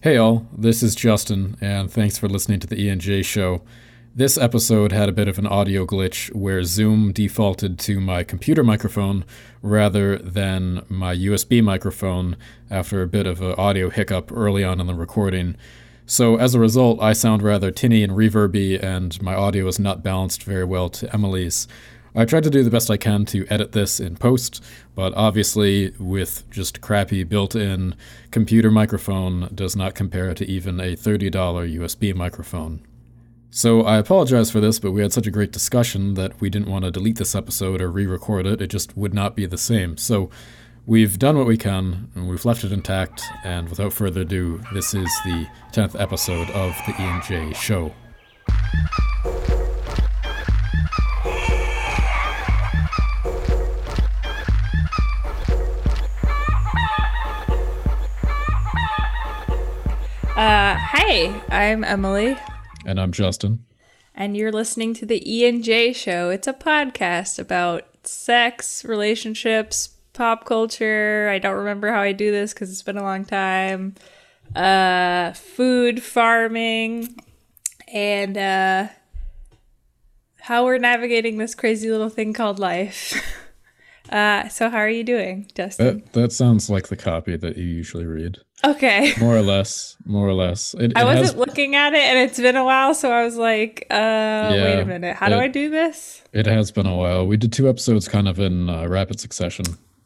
Hey all, this is Justin, and thanks for listening to the ENJ show. This episode had a bit of an audio glitch where Zoom defaulted to my computer microphone rather than my USB microphone after a bit of an audio hiccup early on in the recording. So as a result, I sound rather tinny and reverby, and my audio is not balanced very well to Emily's. I tried to do the best I can to edit this in post, but obviously, with just crappy built in computer microphone, does not compare to even a $30 USB microphone. So I apologize for this, but we had such a great discussion that we didn't want to delete this episode or re record it. It just would not be the same. So we've done what we can, and we've left it intact, and without further ado, this is the 10th episode of the ENJ show. Uh, hi, I'm Emily, And I'm Justin. and you're listening to the E and J Show. It's a podcast about sex, relationships, pop culture. I don't remember how I do this because it's been a long time. Uh, food, farming, and uh, how we're navigating this crazy little thing called life. uh, so how are you doing, Justin? That, that sounds like the copy that you usually read. Okay. More or less. More or less. It, I it wasn't has- looking at it and it's been a while, so I was like, uh, wait a minute. How do I do this? It has been a while. We did two episodes kind of in uh, rapid succession,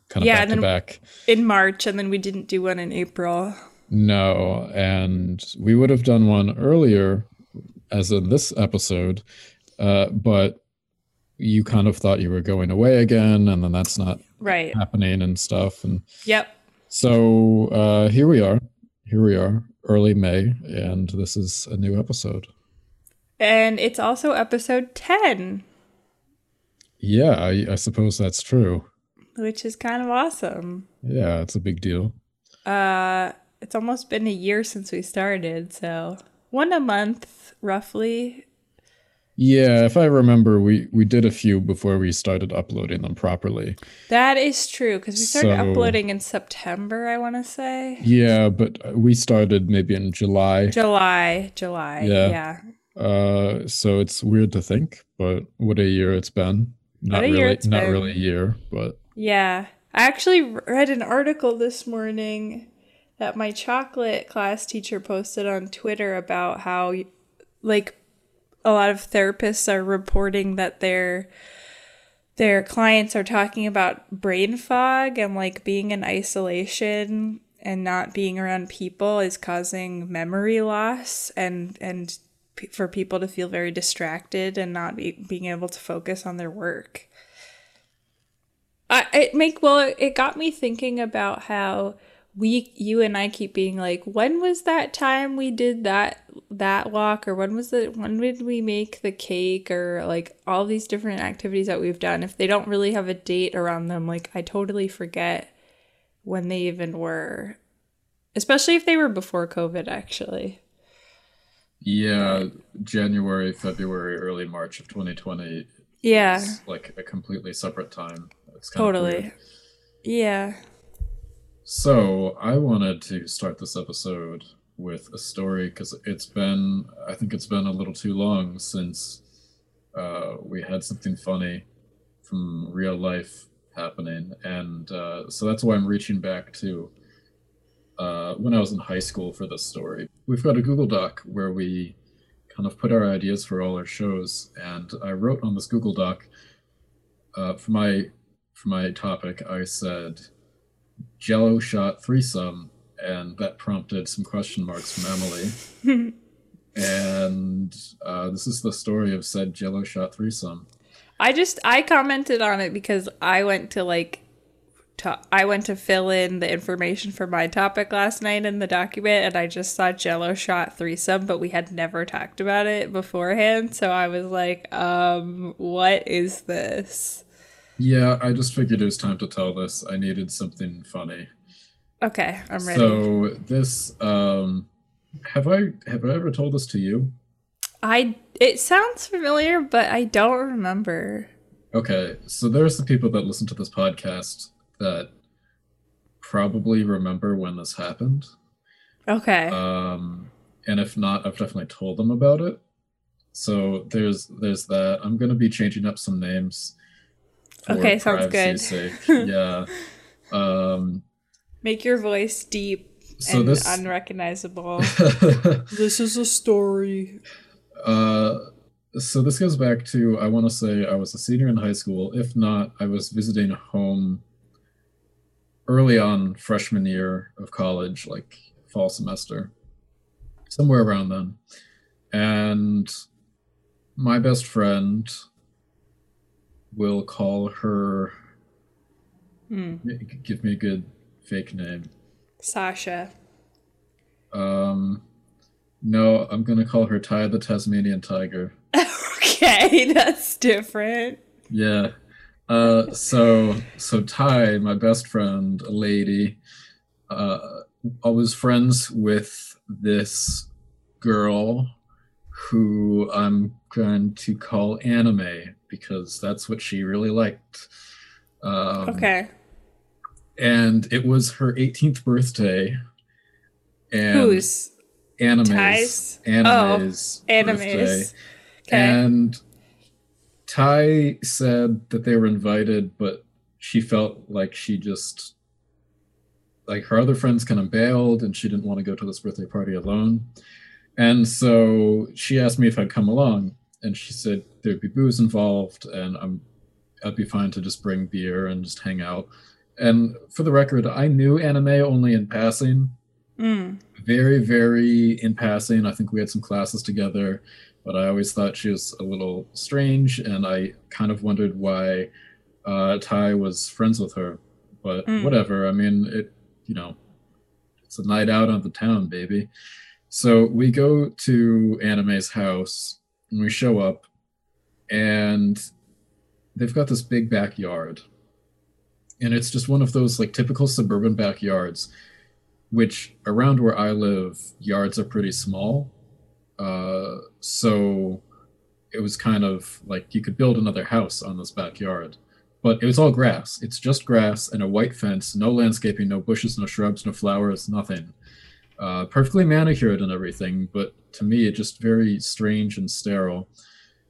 kind of Yeah, back to back. In March, and then we didn't do one in April. No, and we would have done one earlier, as in this episode, uh, but you kind of thought you were going away again, and then that's not Right. happening and stuff. And Yep. So uh, here we are. Here we are, early May, and this is a new episode. And it's also episode 10, Yeah, I, I suppose that's true. which is kind of awesome. Yeah, it's a big deal. Uh, it's almost been a year since we started, so one a month, roughly. Yeah, if I remember, we we did a few before we started uploading them properly. That is true, because we started So- uploading in September, I want to say. Yeah, but we started maybe in July. July. July. Yeah. yeah. Uh, so it's weird to think, but what a year it's been. Not really, not been. really a year, but Yeah. I actually read an article this morning that my chocolate class teacher posted on Twitter about how, like, a lot of therapists are reporting that their their clients are talking about brain fog and like being in isolation and not being around people is causing memory loss and and p- for people to feel very distracted and not be, being able to focus on their work. I it make well it- it got me thinking about how we you and I keep being like when was that time we did that that walk? Or when was it when did we make the cake? Or like all these different activities that we've done. If they don't really have a date around them like I totally forget when they even were. Especially if they were before covid actually. Yeah, January, February, early March of 2020 yeah. is like a completely separate time. It's totally. yeah So I wanted to start this episode with a story because it's been, I think it's been a little too long since uh, we had something funny from real life happening, and uh, so that's why I'm reaching back to uh, when I was in high school for this story. We've got a Google Doc where we kind of put our ideas for all our shows, and I wrote on this Google Doc uh, for my for my topic. I said Jello shot threesome, and that prompted some question marks from Emily. and uh, this is the story of said Jello shot threesome. I just I commented on it because I went to like to, I went to fill in the information for my topic last night in the document and I just saw Jello shot threesome, but we had never talked about it beforehand, so I was like, um, what is this? Yeah, I just figured it was time to tell this. I needed something funny. Okay, I'm ready. So this, um, have I have I ever told this to you? I it sounds familiar, but I don't remember. Okay, so there's the people that listen to this podcast that probably remember when this happened. Okay. Um, and if not, I've definitely told them about it. So there's there's that. I'm gonna be changing up some names. For Okay, sounds good. sake. yeah. Um, Make your voice deep so and this unrecognizable. this is a story. uh, so this goes back to I want to say I was a senior in high school. If not, I was visiting home early on freshman year of college, like fall semester, somewhere around then. And my best friend will call her. Hmm. Give me a good fake name. Sasha. Um, no, I'm gonna call her Ty the Tasmanian Tiger. okay, that's different. Yeah. Uh, so so Ty, my best friend, a lady, uh, I was friends with this girl who I'm going to call Anime because that's what she really liked. Um, Okay. And it was her 18th birthday. And Who's Anime's? Anime's Oh, animes? Okay. And Ty said that they were invited, but she felt like she just like her other friends kind of bailed and she didn't want to go to this birthday party alone. And so she asked me if I'd come along and she said there'd be booze involved and I'm I'd be fine to just bring beer and just hang out. And for the record, I knew anime only in passing Mm. very very in passing i think we had some classes together but i always thought she was a little strange and i kind of wondered why uh, ty was friends with her but Mm. whatever i mean it you know it's a night out on the town baby so we go to anime's house and we show up and they've got this big backyard and it's just one of those like typical suburban backyards which around where I live, yards are pretty small. Uh, so it was kind of like you could build another house on this backyard. But it was all grass. It's just grass and a white fence, no landscaping, no bushes, no shrubs, no flowers, nothing. Uh, perfectly manicured and everything, but to me, it just very strange and sterile.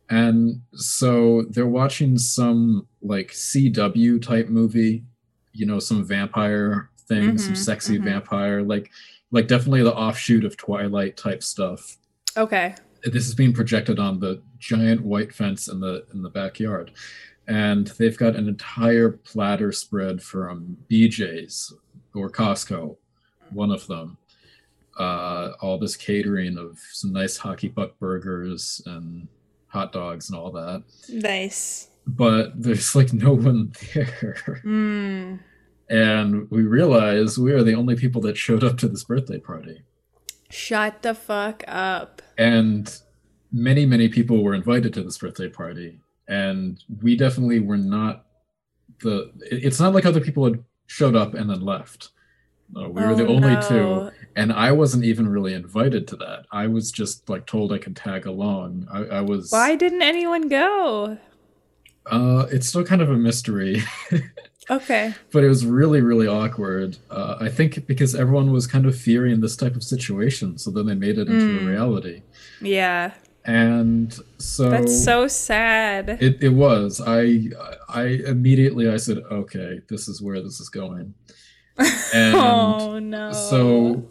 And so they're watching some like CW type movie, you know, some vampire thing, some Mhm, sexy mhm. vampire, like like definitely the offshoot of Twilight type stuff. Okay. This is being projected on the giant white fence in the in the backyard. And they've got an entire platter spread from BJ's or Costco, one of them. Uh, all this catering of some nice hockey puck burgers and hot dogs and all that. Nice. But there's like no one there. Mm. And we realize we are the only people that showed up to this birthday party. Shut the fuck up. And many, many people were invited to this birthday party. And we definitely were not the. It's not like other people had showed up and then left. No, we were the Oh, only no. two. And I wasn't even really invited to that. I was just like told I could tag along. I, I was. Why didn't anyone go? Uh, it's still kind of a mystery. Okay. but it was really really awkward uh, i think because everyone was kind of fearing this type of situation so then they made it into Mm. a reality Yeah. and so That's so sad. it, it was i i immediately i said okay this is where this is going and oh no. so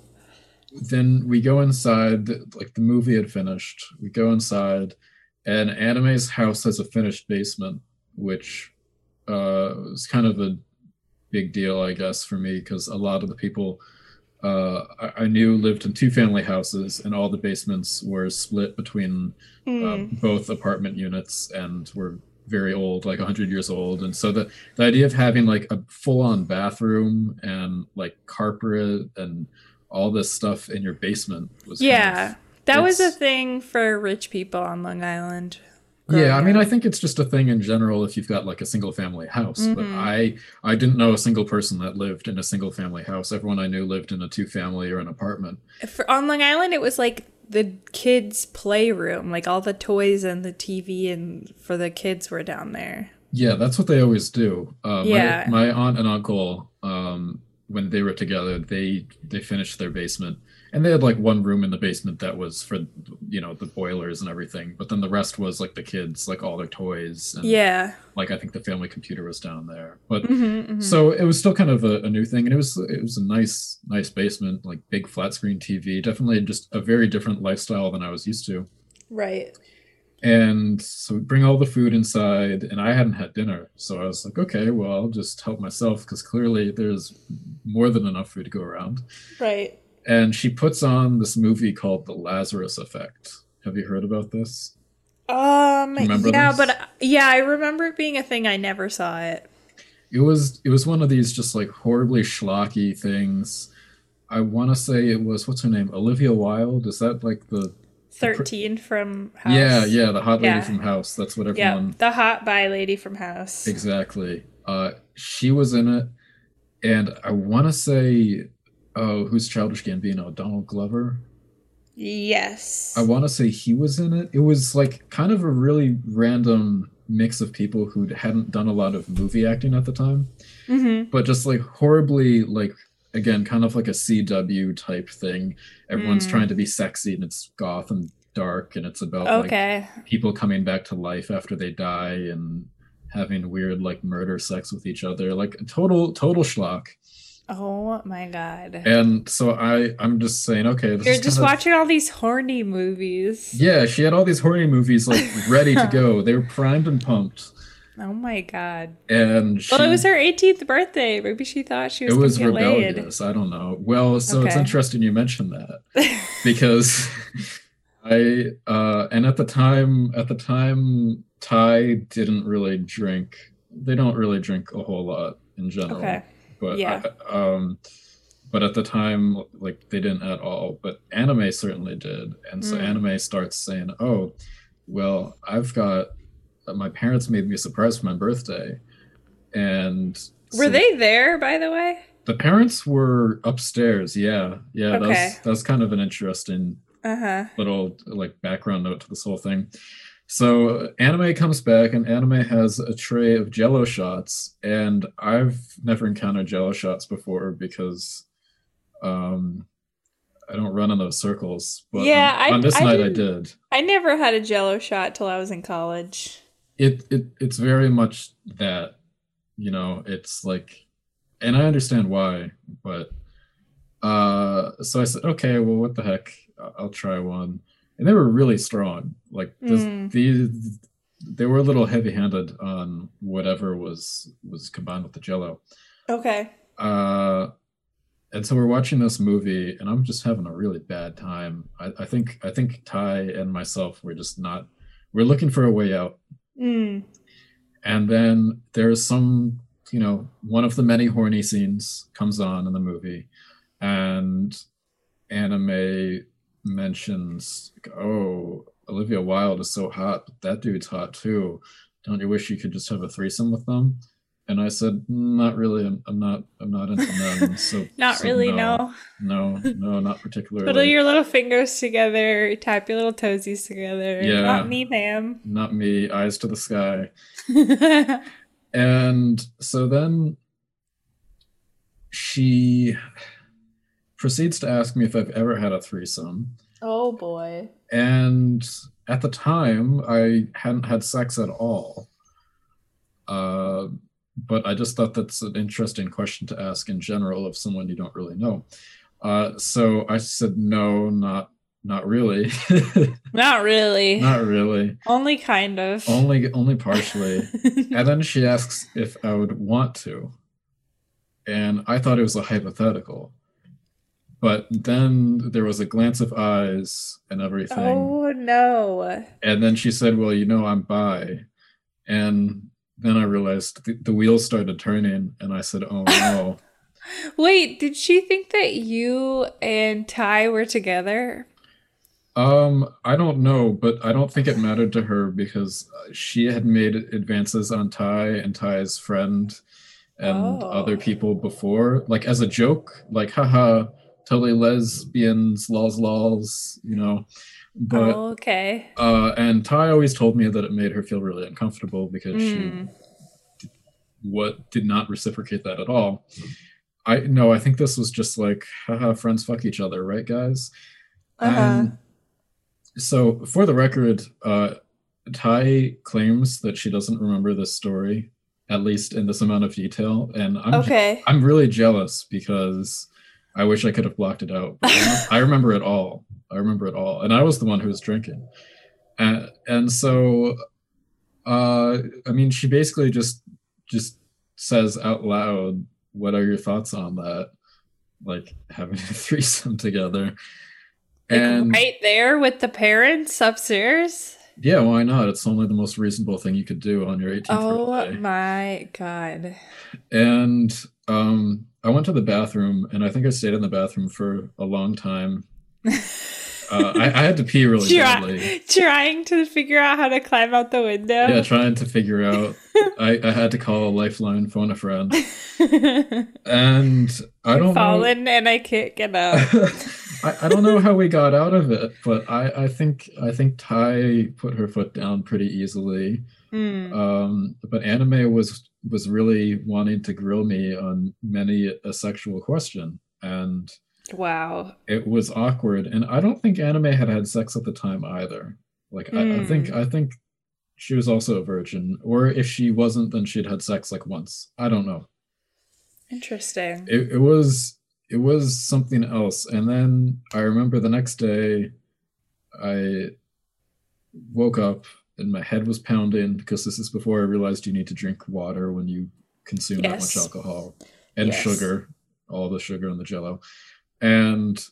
then we go inside like the movie had finished we go inside and anime's house has a finished basement which uh was kind of a big deal i guess for me because a lot of the people uh I, I knew lived in two family houses and all the basements were split between Mm. both apartment units and were very old, like 100 years old. And so the, the idea of having like a full on bathroom and like carpet and all this stuff in your basement was kind yeah. That was a thing for rich people on Long Island. yeah, I mean, I think it's just a thing in general if you've got like a single family house. But Mhm. I I didn't know a single person that lived in a single family house. Everyone I knew lived in a two family or an apartment. For, on Long Island, it was like the kids' playroom. Like all the toys and the TV and for the kids were down there. Yeah, that's what they always do. Uh, Yeah. my, my aunt and uncle, um, when they were together, they they finished their basement, and they had like one room in the basement that was for you know the boilers and everything but then the rest was like the kids like all their toys and Yeah. like i think the family computer was down there but Mhm, mhm. so it was still kind of a, a new thing and it was it was a nice nice basement like big flat screen tv definitely just a very different lifestyle than i was used to right. and so we bring all the food inside and i hadn't had dinner so i was like okay well i'll just help myself because clearly there's more than enough food to go around Right. And she puts on this movie called the lazarus effect have you heard about this Um. Remember yeah, this? but yeah, I remember it being a thing. I never saw it. it was it was one of these just like horribly schlocky things i want to say it was what's her name olivia wilde is that like the Thirteen from House. yeah yeah the hot lady Yeah. from house that's what everyone. Yeah, the hot by lady from House. Exactly. Uh, she was in it, and I want to say, oh, who's Childish Gambino? Donald Glover. Yes. I want to say he was in it. It was like kind of a really random mix of people who hadn't done a lot of movie acting at the time, mm-hmm. but just like horribly like again kind of like a CW type thing. Everyone's Mm. trying to be sexy and it's goth and dark and it's about like Okay. people coming back to life after they die and having weird like murder sex with each other like total total schlock Oh my god. and so i i'm just saying okay this You're just kind of- watching all these horny movies. yeah she had all these horny movies like ready to go they were primed and pumped Oh my god. and she, Well, it was her 18th birthday. Maybe she thought she was, it was gonna laid. rebellious i don't know well so it's interesting you mentioned that because I uh and at the time at the time Ty didn't really drink. They don't really drink a whole lot in general. Okay. But yeah. I- um but at the time like they didn't at all. But anime certainly did. And so Mm. anime starts saying, "Oh, well, I've got uh, my parents made me a surprise for my birthday." And Were so- they there, by the way? the parents were upstairs. Yeah. Yeah, Okay. that's that's kind of an interesting Uh huh. little like background note to this whole thing. So anime comes back and anime has a tray of jello shots and I've never encountered jello shots before because um I don't run in those circles. But Yeah, on, I- on this I night I didn't- I never had a Jello shot till I was in college. It it it's very much that, you know, it's like and I understand why, but uh so I said, okay, well what the heck? I'll try one. And they were really strong. Like this, Mm. these they were a little heavy-handed on whatever was was combined with the jello. Okay. Uh and so we're watching this movie and I'm just having a really bad time. I, I think I think Ty and myself were just not we're looking for a way out Mm. and then there's some you know one of the many horny scenes comes on in the movie and anime mentions oh olivia wilde is so hot but that dude's hot too don't you wish you could just have a threesome with them and i said "Mm, not really i'm, I'm not i'm not into men so Not so really, no. no no not particularly Put your little fingers together, tap your little toesies together. Yeah. Not me, ma'am. not me eyes to the sky And so then she proceeds to ask me if I've ever had a threesome. oh boy. And at the time, I hadn't had sex at all. Uh, but I just thought that's an interesting question to ask in general of someone you don't really know. Uh, so I said, no, not not really, Not really. not really, Only kind of. only only partially. And then she asks if I would want to. And I thought it was a hypothetical. But then there was a glance of eyes and everything. oh no. And then she said, Well, you know, I'm bi. And then I realized the, the wheels started turning. And I said, Oh no. Wait, did she think that you and Ty were together? um, I don't know, but I don't think it mattered to her because she had made advances on Ty and Ty's friend and Oh. other people before, like as a joke, like haha, totally lesbians, lols lols, you know. But oh, okay. uh and Ty always told me that it made her feel really uncomfortable because Mm. she what did not reciprocate that at all. I no, I think this was just like, haha, friends fuck each other, right, guys? Uh-huh. And so, for the record, uh, Ty claims that she doesn't remember this story, at least in this amount of detail, and I'm Okay. I'm really jealous because I wish I could have blocked it out. But I remember it all. I remember it all, and I was the one who was drinking, and and so, uh, I mean, she basically just just says out loud, "What are your thoughts on that?" Like having a threesome together, Like, and right there with the parents upstairs. yeah, why not? It's only the most reasonable thing you could do on your 18th Oh birthday. Oh my god. And um, I went to the bathroom, and I think I stayed in the bathroom for a long time. Uh, I, I had to pee really badly. Trying to figure out how to climb out the window. Yeah, trying to figure out. I, I had to call a lifeline, phone a friend, and I don't know. fallen and I can't get up. I, I don't know how we got out of it, but I, I think I think Ty put her foot down pretty easily. Mm. Um, but anime was was really wanting to grill me on many a sexual question, and Wow. it was awkward. And I don't think anime had had sex at the time either. Like I, I think Mm. I think she was also a virgin, or if she wasn't, then she'd had sex like once. I don't know. Interesting. It, it was it was something else. And then I remember the next day, I woke up and my head was pounding because this is before I realized you need to drink water when you consume that much alcohol and Yes. sugar, all the sugar in the jello. And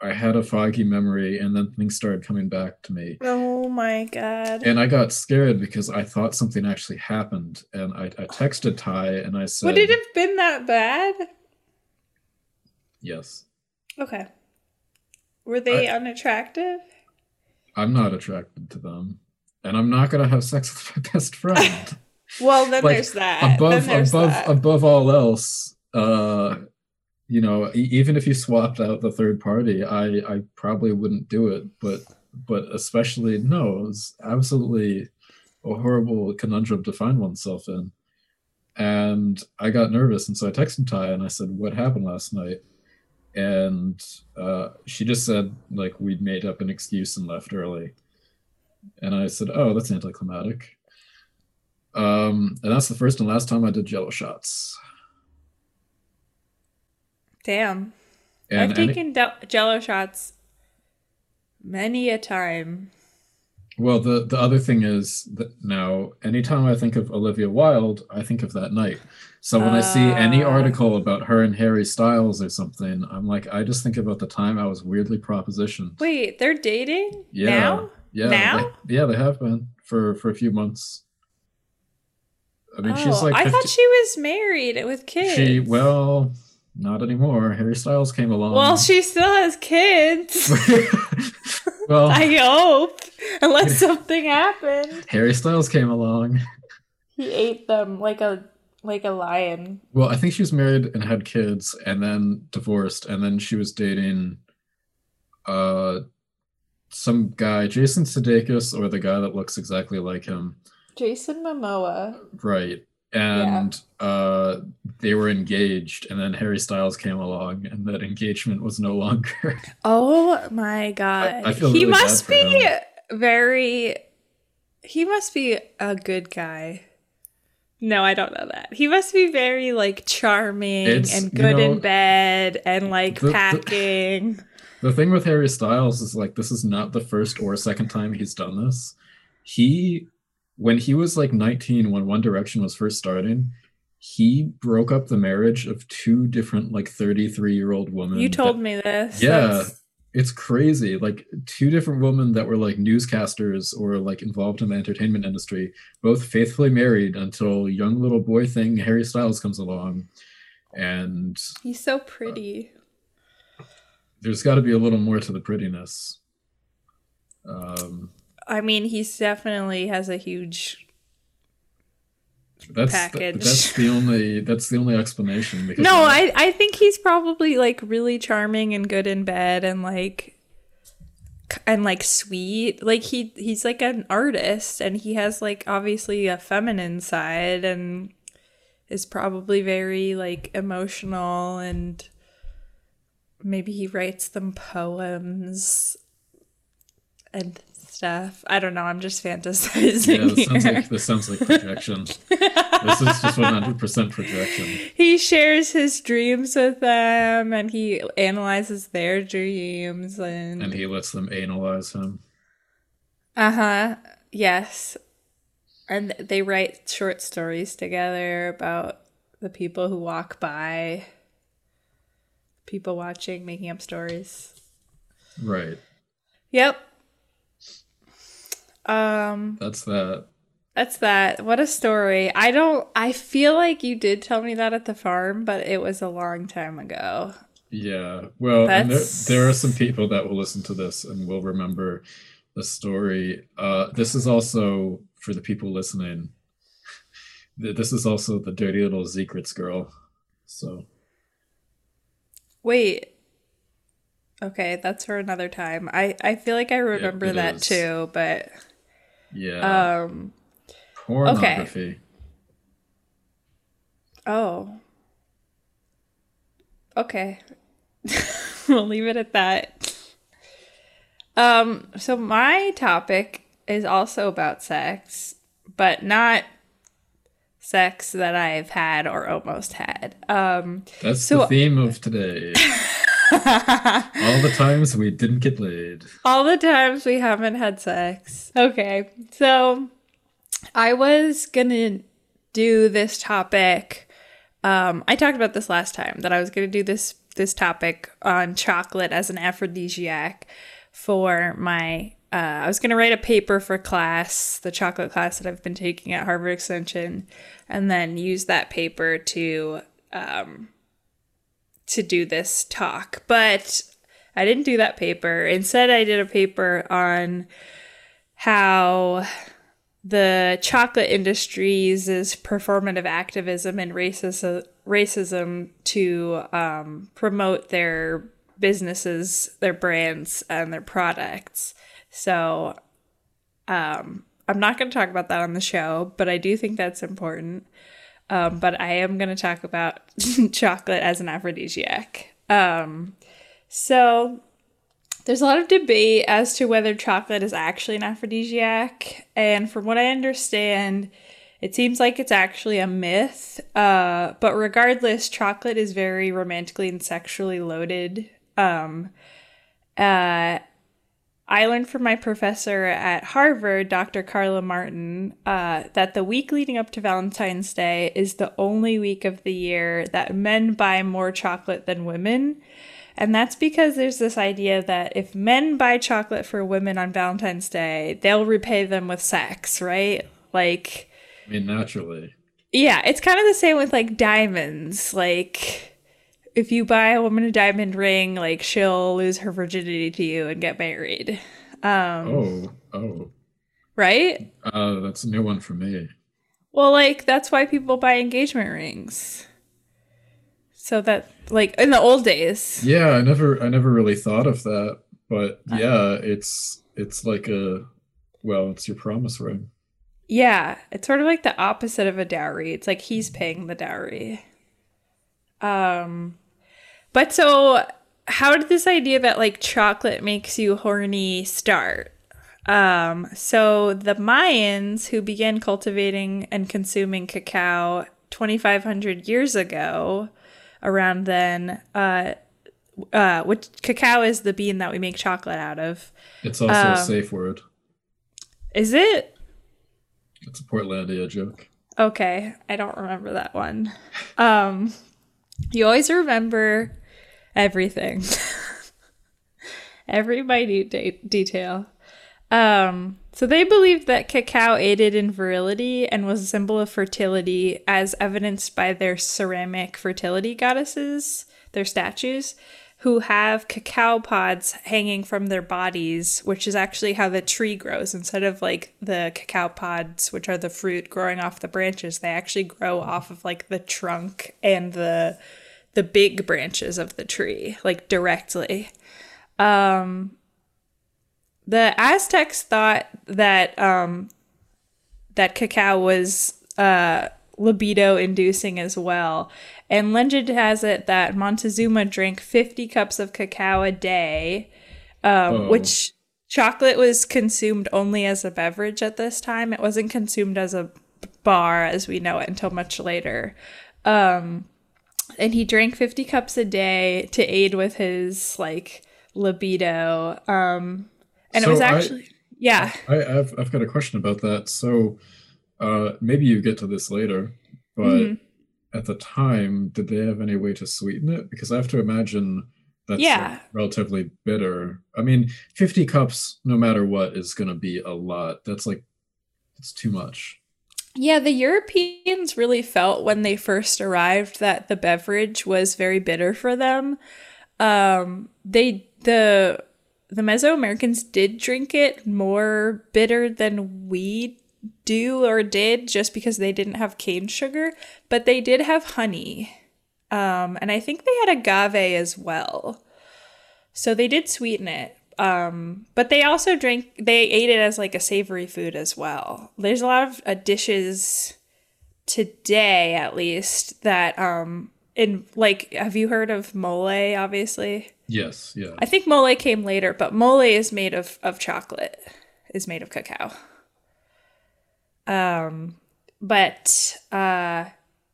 I had a foggy memory, and then things started coming back to me. Oh my god. And I got scared because I thought something actually happened. And I, I texted Ty and I said, Would it have been that bad? Yes, Okay. Were they unattractive? I'm not attracted to them. And I'm not going to have sex with my best friend. Well, then Like, there's that. Above there's above that. above all else uh you know even if you swapped out the third party i i probably wouldn't do it but but especially no it's absolutely a horrible conundrum to find oneself in and i got nervous and so i texted ty and i said what happened last night and uh, she just said like we'd made up an excuse and left early and i said oh that's anticlimactic um, and that's the first and last time I did Jello shots. Damn. And I've any- taken del- jello shots many a time. well, the the other thing is that now, anytime I think of Olivia Wilde, I think of that night. So when I see any Ah. article about her and Harry Styles or something, I'm like, I just think about the time I was weirdly propositioned. Wait, they're dating Yeah. now? Yeah, Now? They, yeah, they have been for for a few months. I mean, she's Oh, like I thought she was married with kids. she well, not anymore. Harry Styles came along. well, she still has kids. well, I hope, unless something happened. Harry Styles came along. He ate them like a like a lion. Well, I think she was married and had kids and then divorced and then she was dating uh some guy, Jason Sudeikis or the guy that looks exactly like him. Jason Momoa. Right. And uh they were engaged and then Harry Styles came along and that engagement was no longer. Oh my god. I feel he really must be him. very he must be a good guy. No, I don't know that. He must be very like charming It's- and you good know, in bed and like the- packing. The thing with Harry Styles is like this is not the first or second time he's done this. He when he was like 19 when One Direction was first starting, he broke up the marriage of two different like 33-year-old women. you told that- me this. Yeah. That's- It's crazy. Like two different women that were like newscasters or like involved in the entertainment industry, both faithfully married until young little boy thing Harry Styles comes along. And He's so pretty. There's got to be a little more to the prettiness. Um, I mean, he's definitely has a huge that's Package. that's the only that's the only explanation. Because No, I I think he's probably like really charming and good in bed and like and like sweet. Like he he's like an artist and he has like obviously a feminine side and is probably very like emotional and maybe he writes them poems and stuff. I don't know. I'm just fantasizing. Yeah, this sounds here. like this sounds like projection. this is just 100% projection. he shares his dreams with them and he analyzes their dreams and, And he lets them analyze him. uh-huh yes and they write short stories together about the people who walk by people watching making up stories Right. yep um That's that. that's that what a story i don't i feel like you did tell me that at the farm but it was a long time ago Yeah. Well, there, there are some people that will listen to this and will remember the story. Uh, this is also for the people listening. This is also the dirty little secrets girl. So Wait. Okay, that's for another time. I I feel like I remember it that is. too, but yeah, um pornography. oh. Okay. we'll leave it at that. Um so my topic is also about sex, but not sex that I've had or almost had. Um That's So- the theme of today. All the times we didn't get laid. All the times we haven't had sex. Okay. So I was going to do this topic. Um I talked about this last time that I was going to do this this topic on chocolate as an aphrodisiac for my uh, I was going to write a paper for class, the chocolate class that I've been taking at Harvard Extension, and then use that paper to um, to do this talk. But I didn't do that paper. Instead, I did a paper on how the chocolate industries is performative activism and racism racism to um, promote their businesses, their brands, and their products. So um, I'm not going to talk about that on the show, but I do think that's important. Um, but I am going to talk about chocolate as an aphrodisiac. Um, so there's a lot of debate as to whether chocolate is actually an aphrodisiac. And from what I understand, it seems like it's actually a myth. Uh, but regardless, chocolate is very romantically and sexually loaded. Um, uh, I learned from my professor at Harvard, Dr. Carla Martin, uh, that the week leading up to Valentine's Day is the only week of the year that men buy more chocolate than women. And that's because there's this idea that if men buy chocolate for women on Valentine's Day, they'll repay them with sex, right? Like, I mean, naturally. yeah, it's kind of the same with like diamonds. Like, if you buy a woman a diamond ring, like she'll lose her virginity to you and get married. Um, Oh, oh. right? Uh, that's a new one for me. Well, like that's why people buy engagement rings. So that like in the old days. Yeah, I never, I never really thought of that, but Uh. yeah, it's, it's like a, well, it's your promise ring. Yeah, it's sort of like the opposite of a dowry. It's like he's paying the dowry. Um but so how did this idea that like chocolate makes you horny start? Um so the Mayans who began cultivating and consuming cacao 2500 years ago around then uh uh which cacao is the bean that we make chocolate out of. It's also a Um, safe word. Is it? It's a Portlandia joke. Okay, I don't remember that one. Um, you always remember everything, every minute de- detail. Um, so they believed that cacao aided in virility and was a symbol of fertility, as evidenced by their ceramic fertility goddesses, their statues, who have cacao pods hanging from their bodies, which is actually how the tree grows. Instead of like the cacao pods, which are the fruit growing off the branches, they actually grow off of like the trunk and the the big branches of the tree, like directly. Um, the Aztecs thought that um, that cacao was uh, libido inducing as well. And legend has it that Montezuma drank 50 cups of cacao a day, um, Oh. which chocolate was consumed only as a beverage at this time. It wasn't consumed as a bar as we know it until much later. Um, and he drank 50 cups a day to aid with his like libido. Um, and it was So I- actually, yeah. I, I've I've got a question about that. So, uh, maybe you get to this later, but Mhm. At the time, did they have any way to sweeten it? Because I have to imagine that's like, Yeah. relatively bitter. I mean, fifty cups, no matter what, is going to be a lot. That's like, it's too much. Yeah, the Europeans really felt when they first arrived that the beverage was very bitter for them. Um, they the the Mesoamericans did drink it more bitter than we do or did just because they didn't have cane sugar, but they did have honey. Um, and I think they had agave as well. So they did sweeten it. Um, but they also drank, they ate it as like a savory food as well. There's a lot of uh, dishes today, at least, that, um, in like, have you heard of mole, obviously? Yes, yeah. I think mole came later, but mole is made of, of chocolate, is made of cacao. Um, but uh,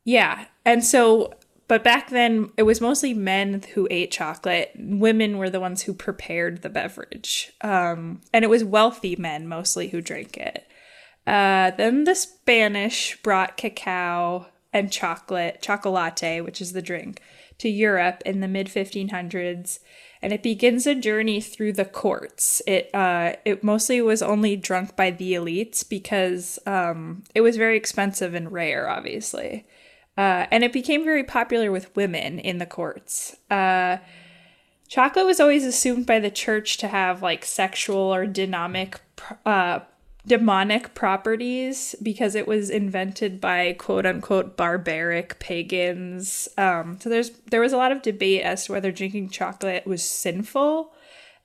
yeah, and so, but back then it was mostly men who ate chocolate. Women were the ones who prepared the beverage, um, and it was wealthy men mostly who drank it. Uh, then the Spanish brought cacao and chocolate, chocolate, which is the drink, to Europe in the mid 1500s, and it begins a journey through the courts. It uh, it mostly was only drunk by the elites because um, it was very expensive and rare, obviously, uh, and it became very popular with women in the courts. Uh, chocolate was always assumed by the church to have like sexual or dynamic uh, demonic properties because it was invented by quote unquote barbaric pagans. Um, so there's there was a lot of debate as to whether drinking chocolate was sinful,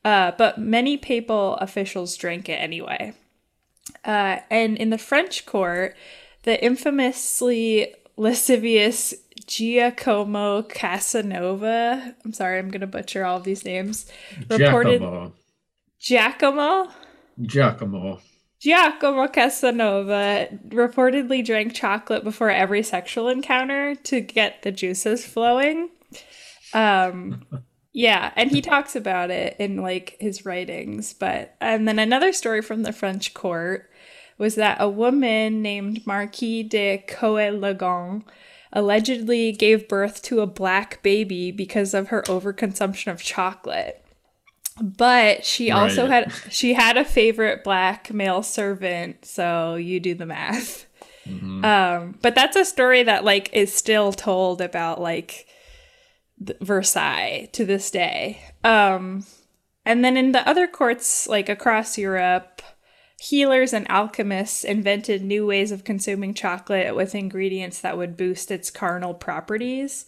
uh, but many papal officials drank it anyway. Uh, and in the French court, the infamously lascivious Giacomo Casanova, I'm sorry, I'm going to butcher all of these names, reported Giacomo. Giacomo Giacomo. Giacomo Casanova reportedly drank chocolate before every sexual encounter to get the juices flowing. Um, yeah, and he talks about it in like his writings. But and then another story from the French court was that a woman named Marquis de Coëtlogon allegedly gave birth to a black baby because of her overconsumption of chocolate but she also Right. had she had a favorite black male servant so you do the math. Um but that's a story that like is still told about like versailles to this day. Um and then in the other courts like across europe healers and alchemists invented new ways of consuming chocolate with ingredients that would boost its carnal properties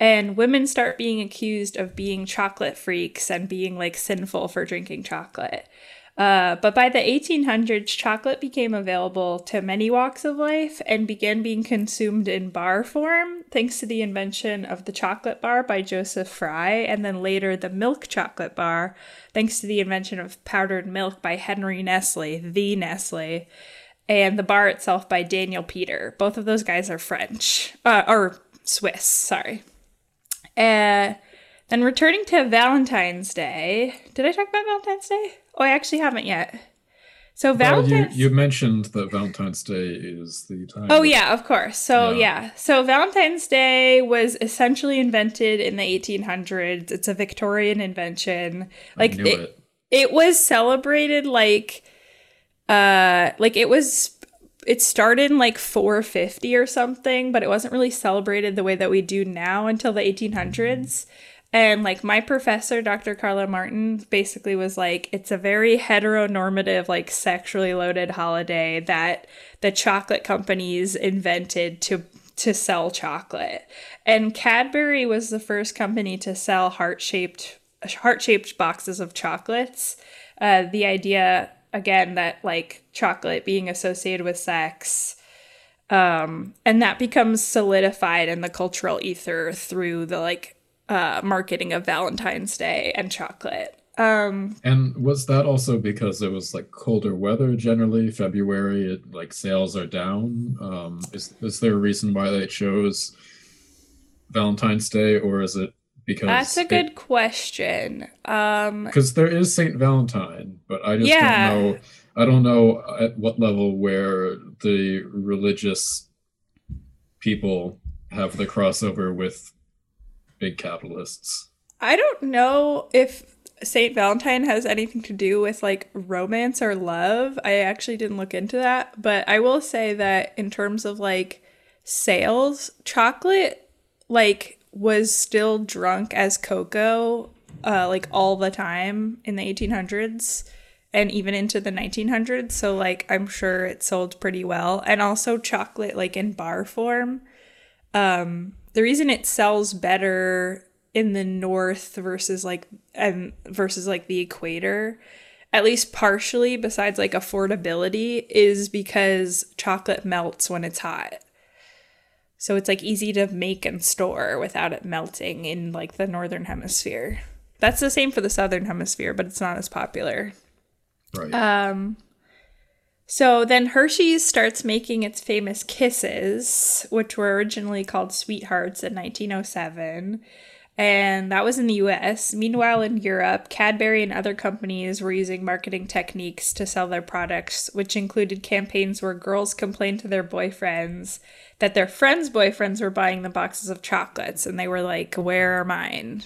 and women start being accused of being chocolate freaks and being like sinful for drinking chocolate. Uh, but by the 1800s, chocolate became available to many walks of life and began being consumed in bar form, thanks to the invention of the chocolate bar by Joseph Fry, and then later the milk chocolate bar, thanks to the invention of powdered milk by Henry Nestle, the Nestle, and the bar itself by Daniel Peter. Both of those guys are French, uh, or Swiss, sorry. Uh, then returning to Valentine's Day. Did I talk about Valentine's Day? Oh, I actually haven't yet. So Well, you, you mentioned that Valentine's Day is the time. Oh yeah, of course. So Yeah. yeah. So Valentine's Day was essentially invented in the 1800s. It's a Victorian invention. I Like it, it. it was celebrated like uh like it was it started in like 450 or something, but it wasn't really celebrated the way that we do now until the 1800s. And like my professor, Dr. Carla Martin, basically was like, it's a very heteronormative, like sexually loaded holiday that the chocolate companies invented to to sell chocolate. And Cadbury was the first company to sell heart-shaped heart-shaped boxes of chocolates. Uh, the idea again that like chocolate being associated with sex Um, and that becomes solidified in the cultural ether through the like uh, marketing of Valentine's Day and chocolate. Um, and was that also because it was like colder weather generally? February, it, like sales are down. Um, is is there a reason why they chose Valentine's Day, or is it because that's a good it, question? Um, because there is Saint Valentine, but I just yeah. don't know. I don't know at what level where the religious people have the crossover with big capitalists. I don't know if Saint Valentine has anything to do with like romance or love. I actually didn't look into that, but I will say that in terms of like sales, chocolate like was still drunk as cocoa uh like all the time in the 1800s and even into the 1900s, so like I'm sure it sold pretty well. And also chocolate like in bar form. Um the reason it sells better in the north versus like and versus like the equator at least partially besides like affordability is because chocolate melts when it's hot so it's like easy to make and store without it melting in like the northern hemisphere. That's the same for the southern hemisphere but it's not as popular. Right. Um so then Hershey's starts making its famous kisses, which were originally called sweethearts in 1907 and that was in the US. Meanwhile, in Europe, Cadbury and other companies were using marketing techniques to sell their products, which included campaigns where girls complained to their boyfriends that their friends' boyfriends were buying them boxes of chocolates, and they were like, Where are mine?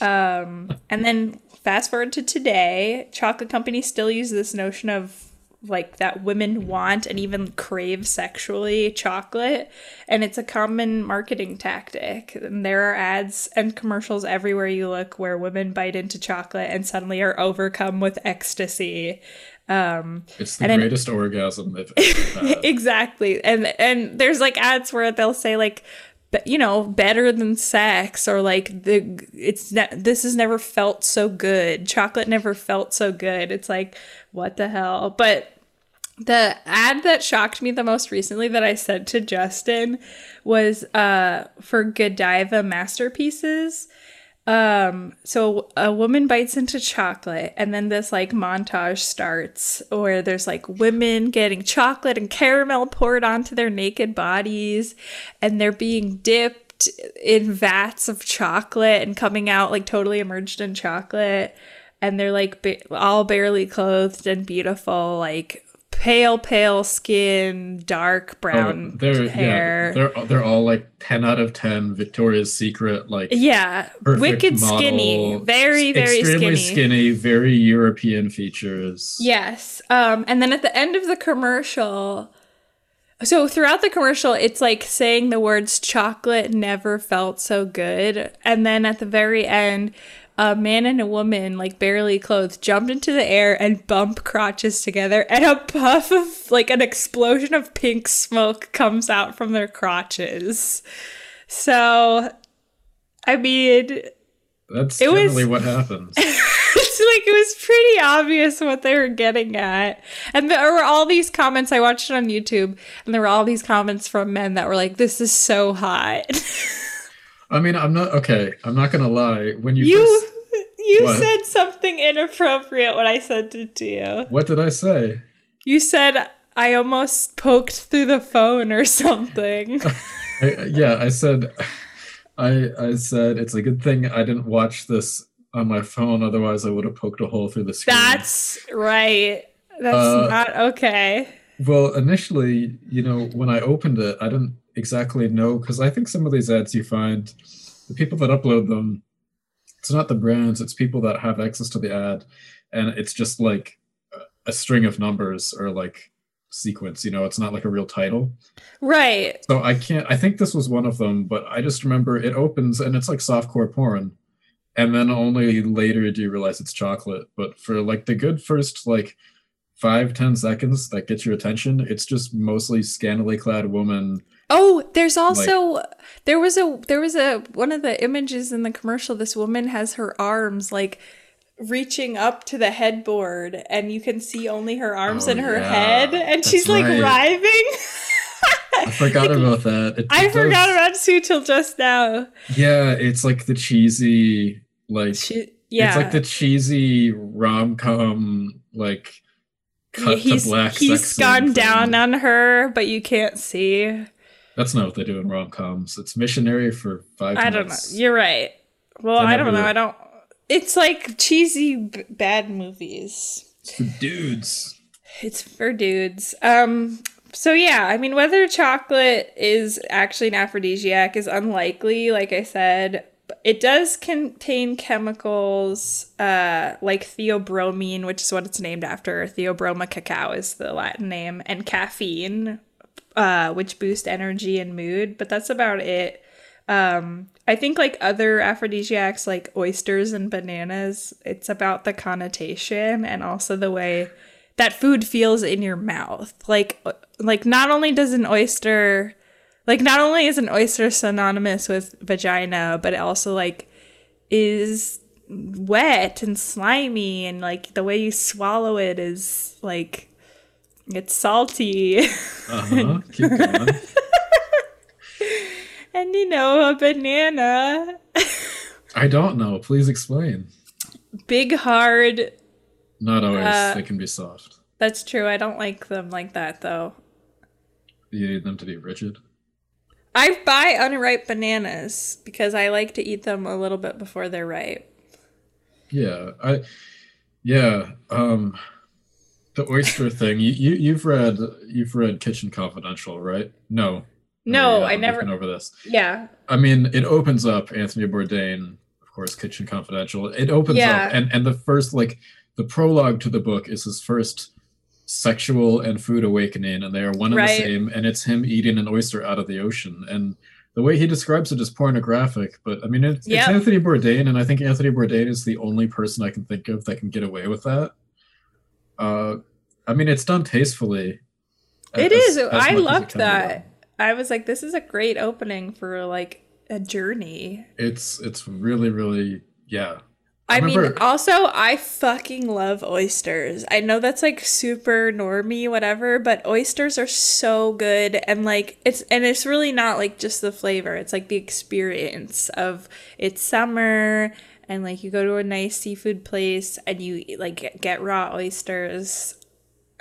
Um, and then fast forward to today, chocolate companies still use this notion of like that women want and even crave sexually chocolate and it's a common marketing tactic and there are ads and commercials everywhere you look where women bite into chocolate and suddenly are overcome with ecstasy um it's the greatest orgasm they've ever had. Exactly. And and there's like ads where they'll say like you know better than sex or like the it's ne- this has never felt so good. Chocolate never felt so good. It's like what the hell? But the ad that shocked me the most recently that I sent to Justin was uh for Godiva masterpieces. Um so a woman bites into chocolate and then this like montage starts where there's like women getting chocolate and caramel poured onto their naked bodies and they're being dipped in vats of chocolate and coming out like totally immersed in chocolate. And they're like ba- all barely clothed and beautiful like pale, pale skin, dark oh, brown oh, they're, hair. Yeah, they're they're all like ten out of ten. Victoria's Secret, like yeah, wicked model, skinny, very very extremely skinny. skinny, very European features. Yes, um, and then at the end of the commercial. So throughout the commercial, it's like saying the words chocolate never felt so good. And then at the very end, a man and a woman, like barely clothed, jumped into the air and bump crotches together, and a puff of like an explosion of pink smoke comes out from their crotches. So, I mean, that's it generally was, what happens. it's like it was pretty obvious what they were getting at. And there were all these comments. I watched it on YouTube, and there were all these comments from men that were like, "This is so hot." I mean, I'm not okay. I'm not gonna lie. When you you first, you what? said something inappropriate when I sent it to you. What did I say? You said I almost poked through the phone or something. I, yeah, I said. I I said it's a good thing I didn't watch this on my phone. Otherwise, I would have poked a hole through the screen. That's right. That's uh, not okay. Well, initially, you know, when I opened it, I didn't exactly know because I think some of these ads you find, the people that upload them, it's not the brands, it's people that have access to the ad, and it's just like a string of numbers or like sequence you know it's not like a real title. Right. So i can't i think this was one of them but i just remember it opens and it's like softcore porn and then only later do you realize it's chocolate but for like the good first like five ten seconds that gets your attention it's just mostly scantily clad woman Oh, there's also like, there was a there was a one of the images in the commercial. This woman has her arms like reaching up to the headboard, and you can see only her arms oh, and her yeah, head, and she's like right. writhing. I forgot about that. It- I it forgot does- about Sue till just now. Yeah, it's like the cheesy, like She, yeah, it's like the cheesy rom com, like cut Yeah, to he's black. he's gone thing. down on her, but you can't see. That's not what they do in rom coms. It's missionary for five. I don't know. You're right. Well, I don't know. I don't. It's like cheesy b- bad movies. It's for dudes. It's for dudes. Um. So yeah, I mean, whether chocolate is actually an aphrodisiac is unlikely. Like I said, it does contain chemicals uh, like theobromine, which is what it's named after. Theobroma cacao is the Latin name, and caffeine, uh, which boost energy and mood. But that's about it. Um, I think like other aphrodisiacs, like oysters and bananas, it's about the connotation and also the way that food feels in your mouth. Like, like not only does an oyster, like not only is an oyster synonymous with vagina, but it also like is wet and slimy, and like the way you swallow it is like it's salty. Uh huh. Keep going. and you know, a banana, I don't know. Please explain. big hard. Not always. Uh, they can be soft. That's true. I don't like them like that though. You need them to be rigid. I buy unripe bananas because I like to eat them a little bit before they're ripe. Yeah, I. Yeah. Um, the oyster thing. You, you you've read you've read Kitchen Confidential, right? No. No, you uh, I never- been over this. Yeah. I mean, it opens up Anthony Bourdain, of course, Kitchen Confidential. It opens Yeah. up, and and the first like the prologue to the book is his first sexual and food awakening, and they are one and Right. the same. And it's him eating an oyster out of the ocean, and the way he describes it is pornographic. But I mean, it's, Yep. it's Anthony Bourdain, and I think Anthony Bourdain is the only person I can think of that can get away with that. Uh, I mean, it's done tastefully. It as- is. as I loved that. I was like, this is a great opening for like a journey. It's it's really really yeah. I, mean, also, I fucking love oysters. I know that's like super normy, whatever, but oysters are so good. And like, it's, and it's really not like just the flavor, it's like the experience of it's summer and like you go to a nice seafood place and you like get, raw oysters.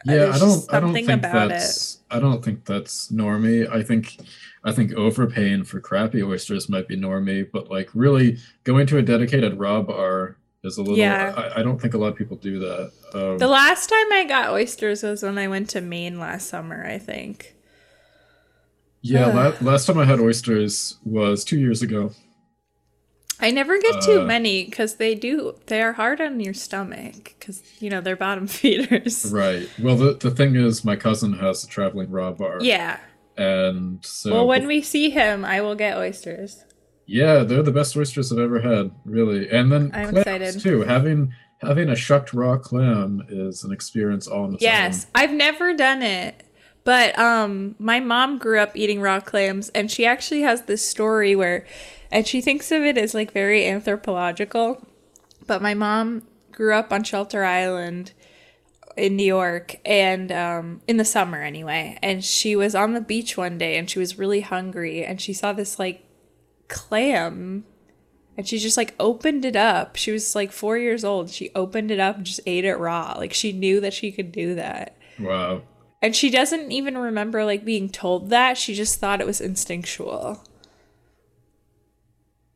Yeah, I don't. I don't think about that's. I don't think that's normie. I think, I think overpaying for crappy oysters might be normie, but like really going to a dedicated raw bar is a little. Yeah. I, I don't think a lot of people do that. Um, The last time I got oysters was when I went to Maine last summer, I think. yeah, la- last time I had oysters was two years ago. I never get too Uh, many because they do they are hard on your stomach because you know they're bottom feeders. Right. Well, the the thing is, my cousin has a traveling raw bar. Yeah. And so. well, when we see him, I will get oysters. Yeah, they're the best oysters I've ever had, really. And then I'm clams excited. too. Having having a shucked raw clam is an experience all on its Yes, I've never done it, but um, my mom grew up eating raw clams, and she actually has this story where, and she thinks of it as like very anthropological. But my mom grew up on Shelter Island in New York and um, in the summer anyway. And she was on the beach one day and she was really hungry and she saw this like clam and she just like opened it up. She was like four years old. She opened it up and just ate it raw. Like she knew that she could do that. Wow. And she doesn't even remember like being told that. She just thought it was instinctual.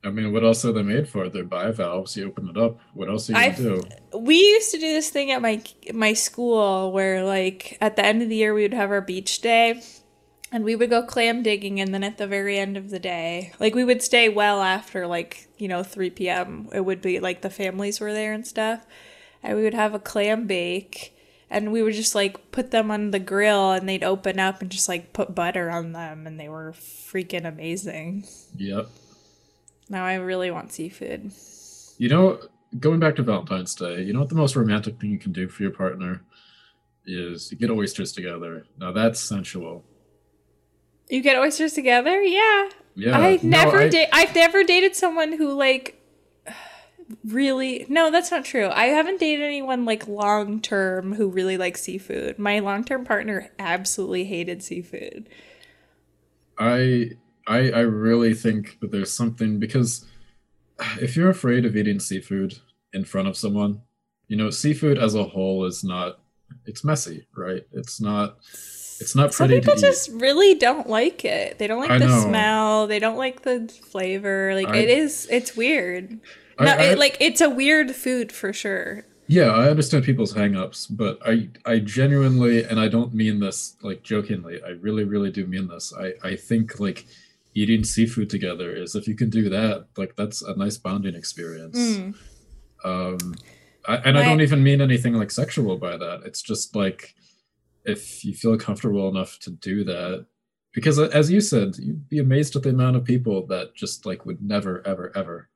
I mean, what else are they made for? They're bivalves. You open it up. What else are you do? we used to do this thing at my my school where like at the end of the year we would have our beach day and we would go clam digging and then at the very end of the day like we would stay well after like you know 3 p.m it would be like the families were there and stuff and we would have a clam bake and we would just like put them on the grill and they'd open up and just like put butter on them and they were freaking amazing Yep. Now i really want seafood You know, going back to Valentine's Day, you know what the most romantic thing you can do for your partner is you get oysters together. Now that's sensual. you get oysters together yeah Yeah. I've no, never I- da- I've never dated someone who like really no that's not true i haven't dated anyone like long term who really likes seafood my long term partner absolutely hated seafood I I I really think that there's something because if you're afraid of eating seafood in front of someone, you know, seafood as a whole is not it's messy, right? It's not it's not Some pretty people to just eat. really don't like it. They don't like I the know. smell. They don't like the flavor. Like I- it is, it's weird. I- no, it, like it's a weird food for sure. Yeah, I understand people's hangups, but I I genuinely and I don't mean this like jokingly. I really really do mean this. I I think like eating seafood together is if you can do that, like that's a nice bonding experience. Mm. Um I, and I don't even mean anything like sexual by that. It's just like if you feel comfortable enough to do that because uh, as you said, you'd be amazed at the amount of people that just like would never ever ever.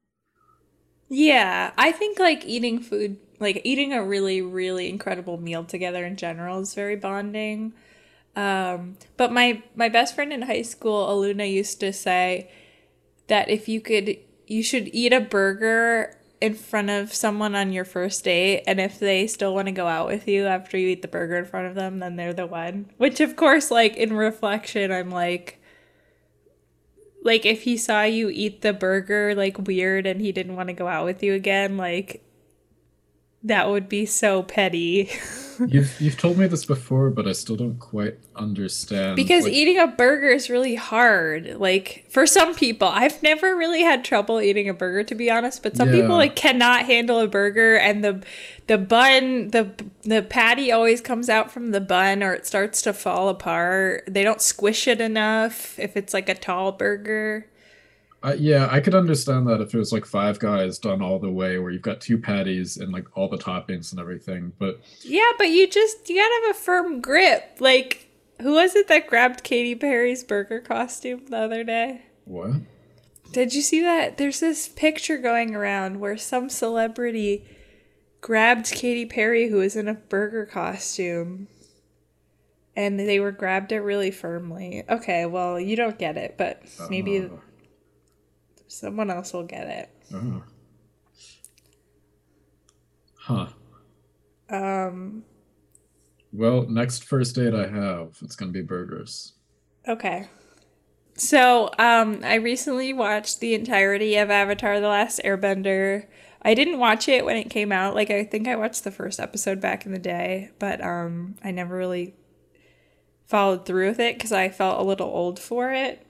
Yeah, I think like eating food, like eating a really, really incredible meal together in general is very bonding. Um, but my my best friend in high school, Aluna, used to say that if you could, you should eat a burger in front of someone on your first date, and if they still want to go out with you after you eat the burger in front of them, then they're the one. Which, of course, like in reflection, I'm like like if he saw you eat the burger like weird and he didn't want to go out with you again like that would be so petty. You've you've told me this before, but I still don't quite understand. because like, eating a burger is really hard. Like for some people i've never really had trouble eating a burger to be honest but some people like cannot handle a burger and the the bun the the patty always comes out from the bun or it starts to fall apart. They don't squish it enough if it's like a tall burger Yeah, I could understand that if it was like Five Guys done all the way, where you've got two patties and like all the toppings and everything. But Yeah, but you just you gotta have a firm grip. Like, who was it that grabbed Katy Perry's burger costume the other day? what? Did you see that? There's this picture going around where some celebrity grabbed Katy Perry who was in a burger costume. And they were grabbed it really firmly. Okay, well, you don't get it, but maybe Uh, someone else will get it. oh. Huh. Um, Well, next first date I have, it's gonna be burgers. Okay. So, um, I recently watched the entirety of Avatar The Last Airbender. I didn't watch it when it came out. Like I think I watched the first episode back in the day, but um I never really followed through with it cuz I felt a little old for it.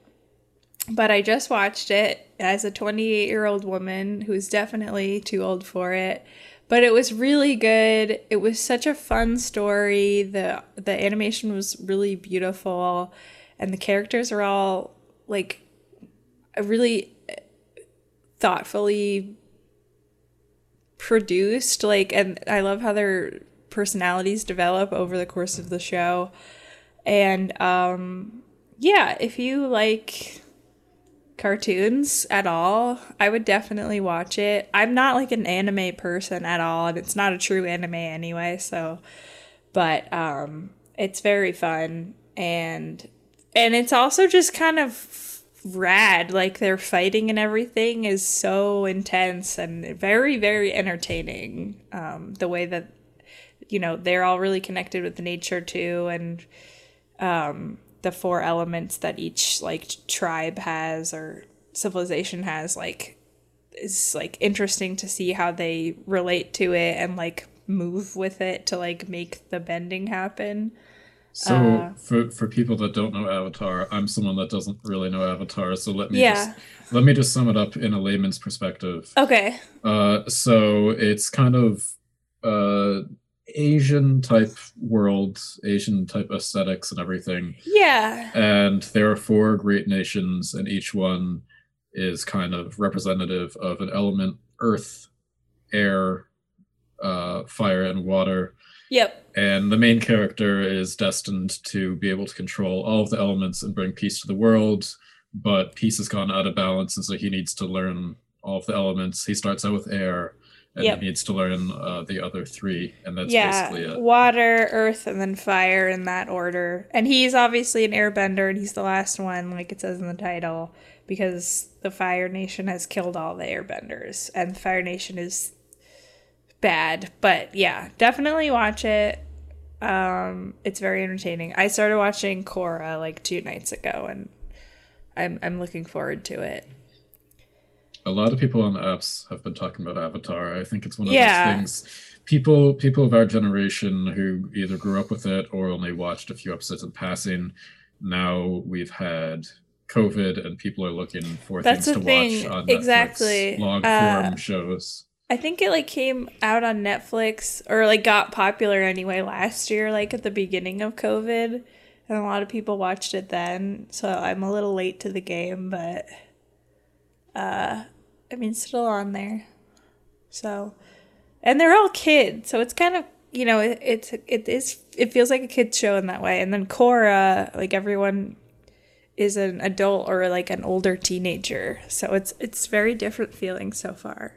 But I just watched it as a 28-year-old woman who's definitely too old for it. But it was really good. It was such a fun story. The the animation was really beautiful and the characters are all like really thoughtfully produced like and I love how their personalities develop over the course of the show. And um yeah, if you like cartoons at all, I would definitely watch it. I'm not like an anime person at all, and it's not a true anime anyway, so but um it's very fun and and it's also just kind of rad like their fighting and everything is so intense and very very entertaining um the way that you know they're all really connected with nature too and um the four elements that each like tribe has or civilization has like is like interesting to see how they relate to it and like move with it to like make the bending happen. So Uh, for for people that don't know Avatar, I'm someone that doesn't really know Avatar. So let me Yeah. just let me just sum it up in a layman's perspective. Okay. Uh, so it's kind of uh Asian type world, Asian type aesthetics and everything. Yeah. And there are four great nations, and each one is kind of representative of an element: earth, air, uh, fire, and water. Yep. And the main character is destined to be able to control all of the elements and bring peace to the world. But peace has gone out of balance, and so he needs to learn all of the elements. He starts out with air, and Yep. he needs to learn uh, the other three, and that's basically Yeah. it. Water, earth, and then fire in that order. And he's obviously an airbender and he's the last one, like it says in the title, because the Fire Nation has killed all the airbenders. And the Fire Nation is bad. But yeah, definitely watch it. Um, it's very entertaining. I started watching Korra like two nights ago and I'm I'm looking forward to it. A lot of people on the apps have been talking about Avatar. I think it's one of Yeah. those things. People, people of our generation who either grew up with it or only watched a few episodes in passing. Now we've had COVID, and people are looking for That's things to thing. watch on Netflix, Exactly. long Uh, form shows. I think it like came out on Netflix or like got popular anyway last year, like at the beginning of COVID. And a lot of people watched it then. So I'm a little late to the game, but uh I mean still on there. So and they're all kids, so it's kind of you know, it, it's it is it feels like a kid's show in that way. And then Korra, like everyone is an adult or like an older teenager. So it's it's very different feeling so far.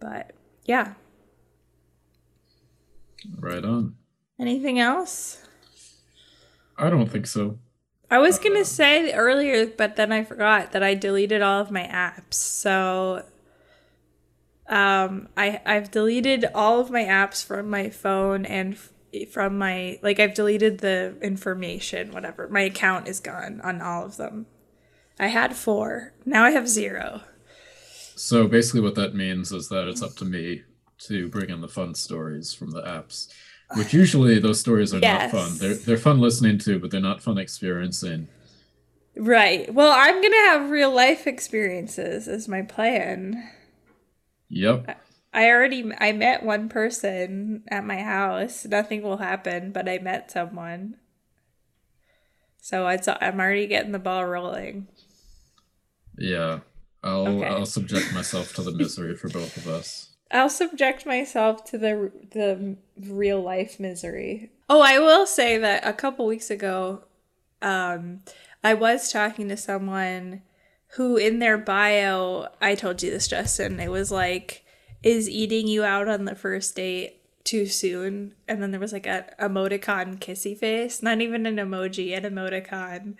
But yeah. Right on. Anything else? I don't think so. I was going to say earlier, but then I forgot that I deleted all of my apps. So um I I've deleted all of my apps from my phone and f- from my like I've deleted the information whatever. My account is gone on all of them. I had 4. Now I have 0. So basically, what that means is that it's up to me to bring in the fun stories from the apps, which usually those stories are Yes. not fun. They're they're fun listening to, but they're not fun experiencing. Right. Well, I'm going to have real life experiences is my plan. Yep. I already I met one person at my house. Nothing will happen, but I met someone. So it's I'm already getting the ball rolling. Yeah. I'll Okay. I'll subject myself to the misery for both of us. I'll subject myself to the the real life misery. Oh, I will say that a couple weeks ago, um, I was talking to someone who, in their bio, I told you this, Justin. It was like, "Is eating you out on the first date too soon?" And then there was like a emoticon kissy face, not even an emoji, an emoticon.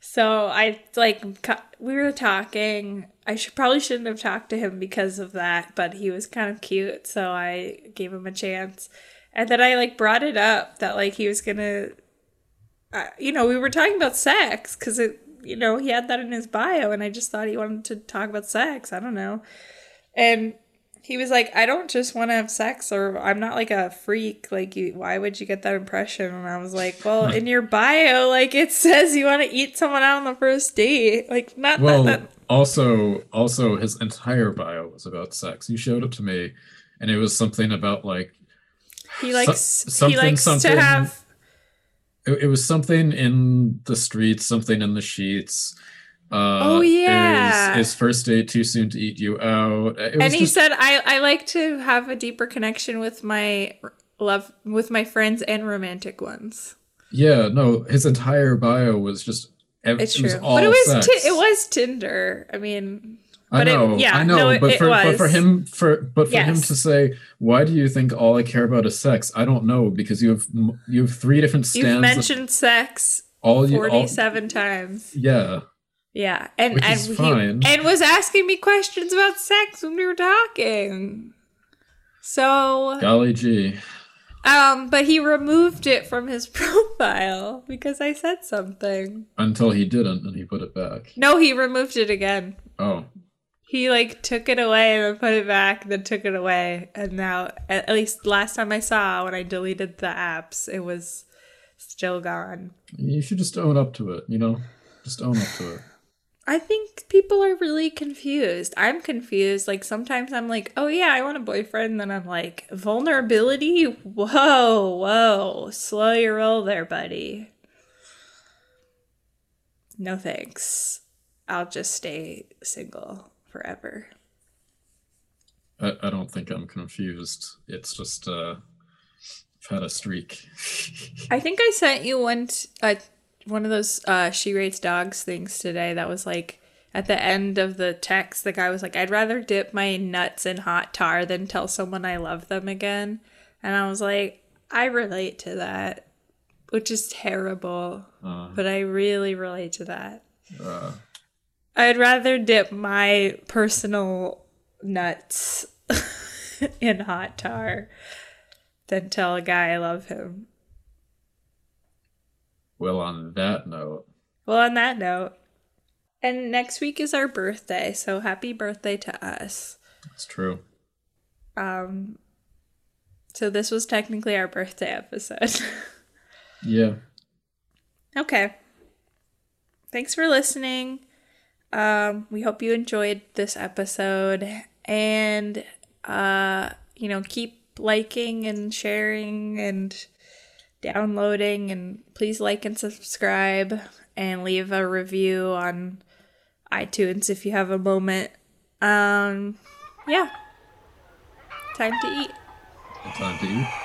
So I like we were talking. I should probably shouldn't have talked to him because of that, but he was kind of cute, so I gave him a chance. And then I like brought it up that like he was gonna, uh, you know, we were talking about sex because it, you know, he had that in his bio, and I just thought he wanted to talk about sex. I don't know, and he was like, I don't just want to have sex, or I'm not like a freak. Like, you, why would you get that impression? And I was like, well, hmm. in your bio, like it says you want to eat someone out on the first date. Like, not Well, that, that also also his entire bio was about sex. You showed it to me, and it was something about like he likes something- he likes something- to have. it, it was something in the streets, something in the sheets. Uh, Oh, yeah. Is, is first date too soon to eat you out? It And he just- said, I, I like to have a deeper connection with my love, with my friends and romantic ones. yeah, no, his entire bio was just. ev- It's it true, was all but it was ti- it was Tinder. I mean, I but it- know, yeah, I know, no, it- but it for but for him for but for him to say, why do you think all I care about is sex? I don't know because you have you have three different stands. you've of mentioned sex all you all, forty-seven times. yeah, Yeah, and Which and he, and was asking me questions about sex when we were talking. So, golly gee. um, but he removed it from his profile because I said something. Until he didn't, and he put it back. No, he removed it again. Oh, He like took it away and then put it back, then took it away, and now at least last time I saw when I deleted the apps, it was still gone. you should just own up to it. You know, just own up to it. I think people are really confused. I'm confused. Like sometimes I'm like, oh yeah, I want a boyfriend. And Then I'm like, vulnerability? Whoa, whoa. Slow your roll there, buddy. No thanks. I'll just stay single forever. I, I don't think I'm confused. It's just uh, I've had a streak. I think I sent you one t- uh, one of those uh, she rates dogs things today that was like at the end of the text the guy was like I'd rather dip my nuts in hot tar than tell someone I love them again. And I was like I relate to that, which is terrible, Uh, but I really relate to that. uh, I'd rather dip my personal nuts in hot tar than tell a guy I love him. Well, on that note, Well, on that note, And next week is our birthday, so happy birthday to us. That's true. Um so this was technically our birthday episode. Yeah. okay. Thanks for listening. Um we hope you enjoyed this episode and uh you know, keep liking and sharing and downloading and please like and subscribe and leave a review on iTunes if you have a moment. Um yeah. Time to eat. Time to eat.